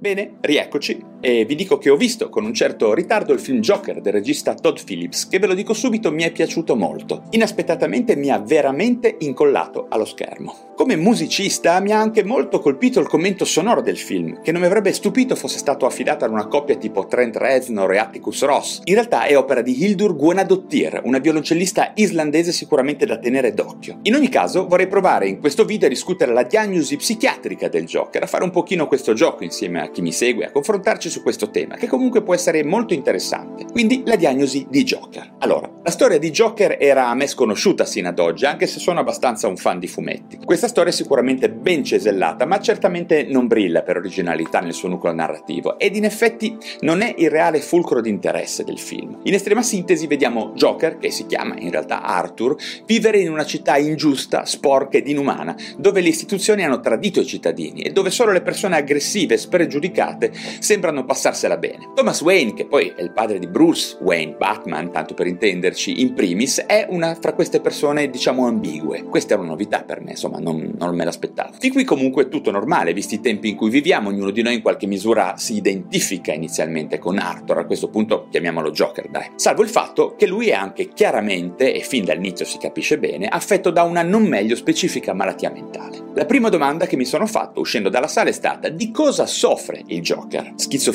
Bene, rieccoci e vi dico che ho visto con un certo ritardo il film Joker del regista Todd Phillips, che ve lo dico subito mi è piaciuto molto. Inaspettatamente mi ha veramente incollato allo schermo. Come musicista mi ha anche molto colpito il commento sonoro del film, che non mi avrebbe stupito fosse stato affidato ad una coppia tipo Trent Reznor e Atticus Ross. In realtà è opera di Hildur Guðnadóttir, una violoncellista islandese sicuramente da tenere d'occhio. In ogni caso vorrei provare in questo video a discutere la diagnosi psichiatrica del Joker, a fare un pochino questo gioco insieme a chi mi segue, a confrontarci su questo tema, che comunque può essere molto interessante. Quindi la diagnosi di Joker. Allora, la storia di Joker era a me sconosciuta sino ad oggi, anche se sono abbastanza un fan di fumetti. Questa storia è sicuramente ben cesellata, ma certamente non brilla per originalità nel suo nucleo narrativo, ed in effetti non è il reale fulcro di interesse del film. In estrema sintesi vediamo Joker, che si chiama in realtà Arthur, vivere in una città ingiusta, sporca ed inumana, dove le istituzioni hanno tradito i cittadini e dove solo le persone aggressive e spregiudicate giudicate sembrano passarsela bene. Thomas Wayne, che poi è il padre di Bruce Wayne, Batman, tanto per intenderci, in primis, è una fra queste persone, diciamo, ambigue. Questa è una novità per me, insomma, non, non me l'aspettavo. Di qui comunque è tutto normale, visti i tempi in cui viviamo, ognuno di noi in qualche misura si identifica inizialmente con Arthur, a questo punto chiamiamolo Joker, dai. Salvo il fatto che lui è anche chiaramente, e fin dall'inizio si capisce bene, affetto da una non meglio specifica malattia mentale. La prima domanda che mi sono fatto uscendo dalla sala è stata di cosa soffre il Joker? Schizofrenia,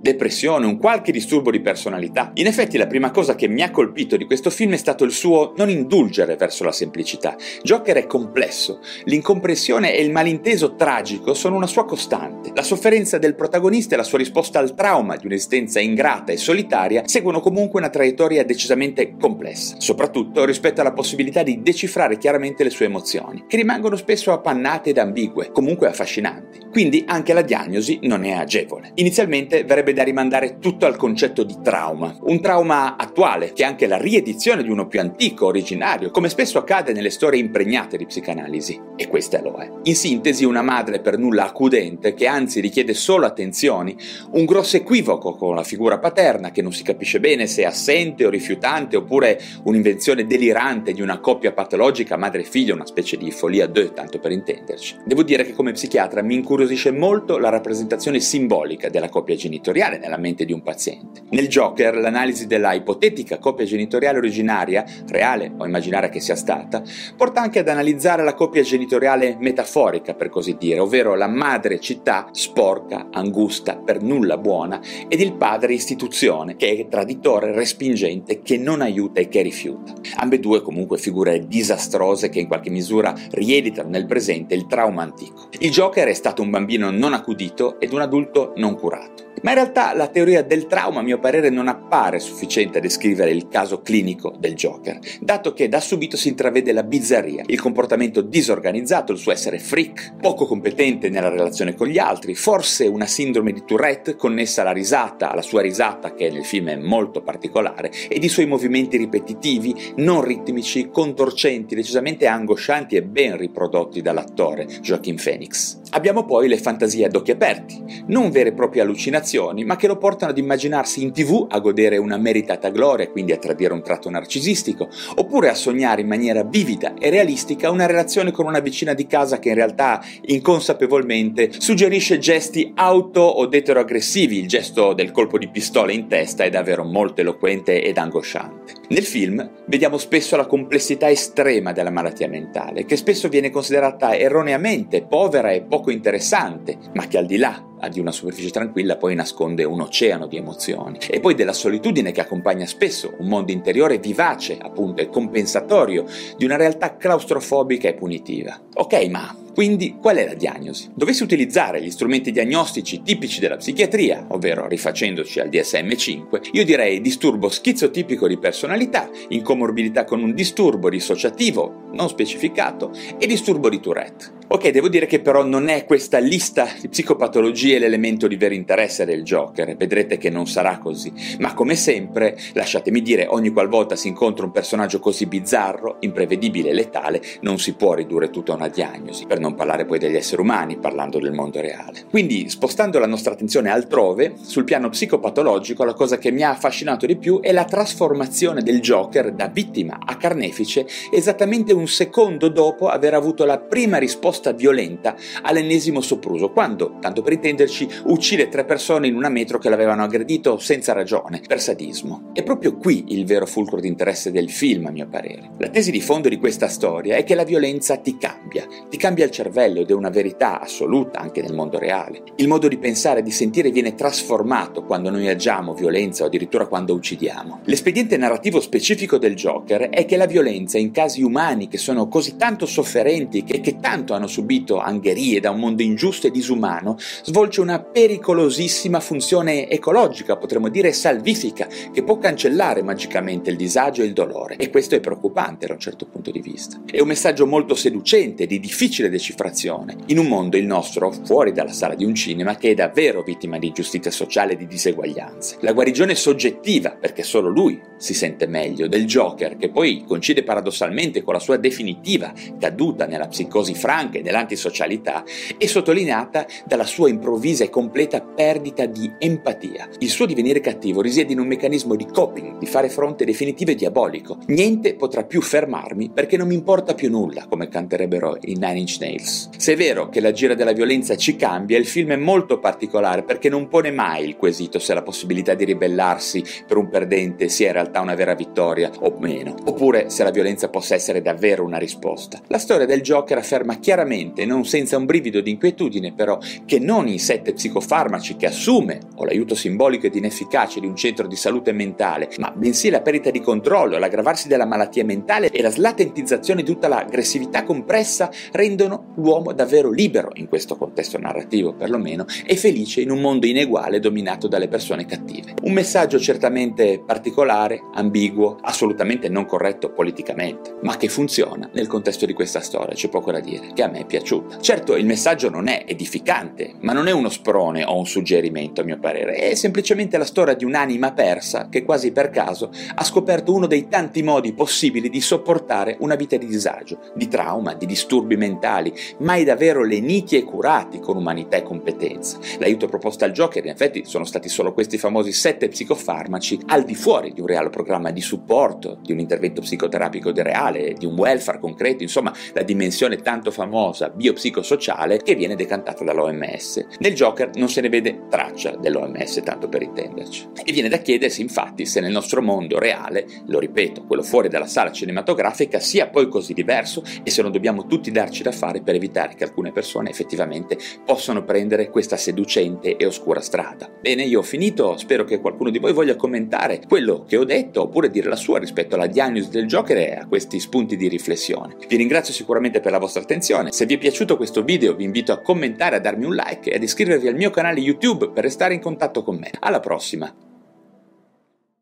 depressione, un qualche disturbo di personalità? In effetti la prima cosa che mi ha colpito di questo film è stato il suo non indulgere verso la semplicità. Joker è complesso, l'incomprensione e il malinteso tragico sono una sua costante. La sofferenza del protagonista e la sua risposta al trauma di un'esistenza ingrata e solitaria seguono comunque una traiettoria decisamente complessa, soprattutto rispetto alla possibilità di decifrare chiaramente le sue emozioni, che rimangono spesso appannate ed ambigue, comunque affascinanti. Quindi anche la diagnosi non è agevole. Inizialmente verrebbe da rimandare tutto al concetto di trauma, un trauma attuale, che è anche la riedizione di uno più antico, originario, come spesso accade nelle storie impregnate di psicanalisi. E questa lo è. In sintesi, una madre per nulla accudente, che anzi richiede solo attenzioni, un grosso equivoco con la figura paterna, che non si capisce bene se è assente o rifiutante, oppure un'invenzione delirante di una coppia patologica madre-figlio, una specie di folia 2, tanto per intenderci. Devo dire che come psichiatra mi incuriosisce molto la rappresentazione simbolica della coppia genitoriale nella mente di un paziente. Nel Joker, l'analisi della ipotetica coppia genitoriale originaria, reale o immaginaria che sia stata, porta anche ad analizzare la coppia genitoriale metaforica, per così dire, ovvero la madre città sporca, angusta, per nulla buona, ed il padre istituzione, che è traditore, respingente, che non aiuta e che rifiuta. Ambedue comunque figure disastrose che in qualche misura rieditano nel presente il trauma antico. Il Joker è stato un bambino non accudito ed un adulto non curato. Ma in realtà la teoria del trauma, a mio parere, non appare sufficiente a descrivere il caso clinico del Joker, dato che da subito si intravede la bizzarria, il comportamento disorganizzato, il suo essere freak, poco competente nella relazione con gli altri, forse una sindrome di Tourette connessa alla risata, alla sua risata che nel film è molto particolare, ed i suoi movimenti ripetitivi, non ritmici, contorcenti, decisamente angoscianti e ben riprodotti dall'attore Joaquin Phoenix. Abbiamo poi le fantasie ad occhi aperti, non vere e proprie allucinazioni, ma che lo portano ad immaginarsi in tv a godere una meritata gloria, quindi a tradire un tratto narcisistico, oppure a sognare in maniera vivida e realistica una relazione con una vicina di casa che in realtà inconsapevolmente suggerisce gesti auto o deteroaggressivi, il gesto del colpo di pistola in testa è davvero molto eloquente ed angosciante. Nel film vediamo spesso la complessità estrema della malattia mentale, che spesso viene considerata erroneamente povera e poco interessante, ma che al di là di una superficie tranquilla poi nasconde un oceano di emozioni. E poi della solitudine che accompagna spesso un mondo interiore vivace, appunto, e compensatorio di una realtà claustrofobica e punitiva. Ok, ma quindi qual è la diagnosi? Dovessi utilizzare gli strumenti diagnostici tipici della psichiatria, ovvero rifacendoci al DSM-5, io direi disturbo schizotipico di personalità, in comorbidità con un disturbo dissociativo non specificato e disturbo di Tourette. Ok, devo dire che però non è questa lista di psicopatologie l'elemento di vero interesse del Joker, vedrete che non sarà così, ma come sempre, lasciatemi dire, ogni qualvolta si incontra un personaggio così bizzarro, imprevedibile e letale, non si può ridurre tutto a una diagnosi, per non parlare poi degli esseri umani, parlando del mondo reale. Quindi, spostando la nostra attenzione altrove, sul piano psicopatologico, la cosa che mi ha affascinato di più è la trasformazione del Joker da vittima a carnefice esattamente un secondo dopo aver avuto la prima risposta violenta all'ennesimo sopruso, quando, tanto per intenderci, uccide tre persone in una metro che l'avevano aggredito senza ragione, per sadismo. È proprio qui il vero fulcro di interesse del film, a mio parere. La tesi di fondo di questa storia è che la violenza ti cambia, ti cambia il cervello ed è una verità assoluta anche nel mondo reale. Il modo di pensare e di sentire viene trasformato quando noi agiamo violenza o addirittura quando uccidiamo. L'espediente narrativo specifico del Joker è che la violenza in casi umani che sono così tanto sofferenti e che tanto hanno subito angherie da un mondo ingiusto e disumano, svolge una pericolosissima funzione ecologica, potremmo dire salvifica, che può cancellare magicamente il disagio e il dolore. E questo è preoccupante da un certo punto di vista. È un messaggio molto seducente, di difficile decifrazione, in un mondo, il nostro, fuori dalla sala di un cinema, che è davvero vittima di ingiustizia sociale e di diseguaglianze. La guarigione soggettiva, perché solo lui si sente meglio, del Joker, che poi coincide paradossalmente con la sua definitiva caduta nella psicosi franca e dell'antisocialità, è sottolineata dalla sua improvvisa e completa perdita di empatia. Il suo divenire cattivo risiede in un meccanismo di coping, di fare fronte definitivo e diabolico. Niente potrà più fermarmi perché non mi importa più nulla, come canterebbero i Nine Inch Nails. Se è vero che la gira della violenza ci cambia, il film è molto particolare perché non pone mai il quesito se la possibilità di ribellarsi per un perdente sia in realtà una vera vittoria o meno, oppure se la violenza possa essere davvero una risposta. La storia del Joker afferma chiaramente, non senza un brivido di inquietudine però, che non i sette psicofarmaci che assume o l'aiuto simbolico ed inefficace di un centro di salute mentale, ma bensì la perdita di controllo, l'aggravarsi della malattia mentale e la slatentizzazione di tutta l'aggressività compressa rendono l'uomo davvero libero in questo contesto narrativo perlomeno e felice in un mondo ineguale dominato dalle persone cattive. Un messaggio certamente particolare, ambiguo, assolutamente non corretto politicamente, ma che funziona nel contesto di questa storia, c'è poco da dire, che a me piaciuta. Certo, il messaggio non è edificante, ma non è uno sprone o un suggerimento, a mio parere, è semplicemente la storia di un'anima persa che quasi per caso ha scoperto uno dei tanti modi possibili di sopportare una vita di disagio, di trauma, di disturbi mentali, mai davvero leniti e curati con umanità e competenza. L'aiuto proposto al Joker, in effetti, sono stati solo questi famosi sette psicofarmaci al di fuori di un reale programma di supporto, di un intervento psicoterapico reale, di un welfare concreto, insomma, la dimensione tanto famosa biopsicosociale che viene decantata dall'OMS. Nel Joker non se ne vede traccia dell'OMS, tanto per intenderci. E viene da chiedersi infatti se nel nostro mondo reale, lo ripeto, quello fuori dalla sala cinematografica, sia poi così diverso e se non dobbiamo tutti darci da fare per evitare che alcune persone effettivamente possano prendere questa seducente e oscura strada. Bene, io ho finito, spero che qualcuno di voi voglia commentare quello che ho detto oppure dire la sua rispetto alla diagnosi del Joker e a questi spunti di riflessione. Vi ringrazio sicuramente per la vostra attenzione, se vi è piaciuto questo video vi invito a commentare, a darmi un like e ad iscrivervi al mio canale YouTube per restare in contatto con me. Alla prossima!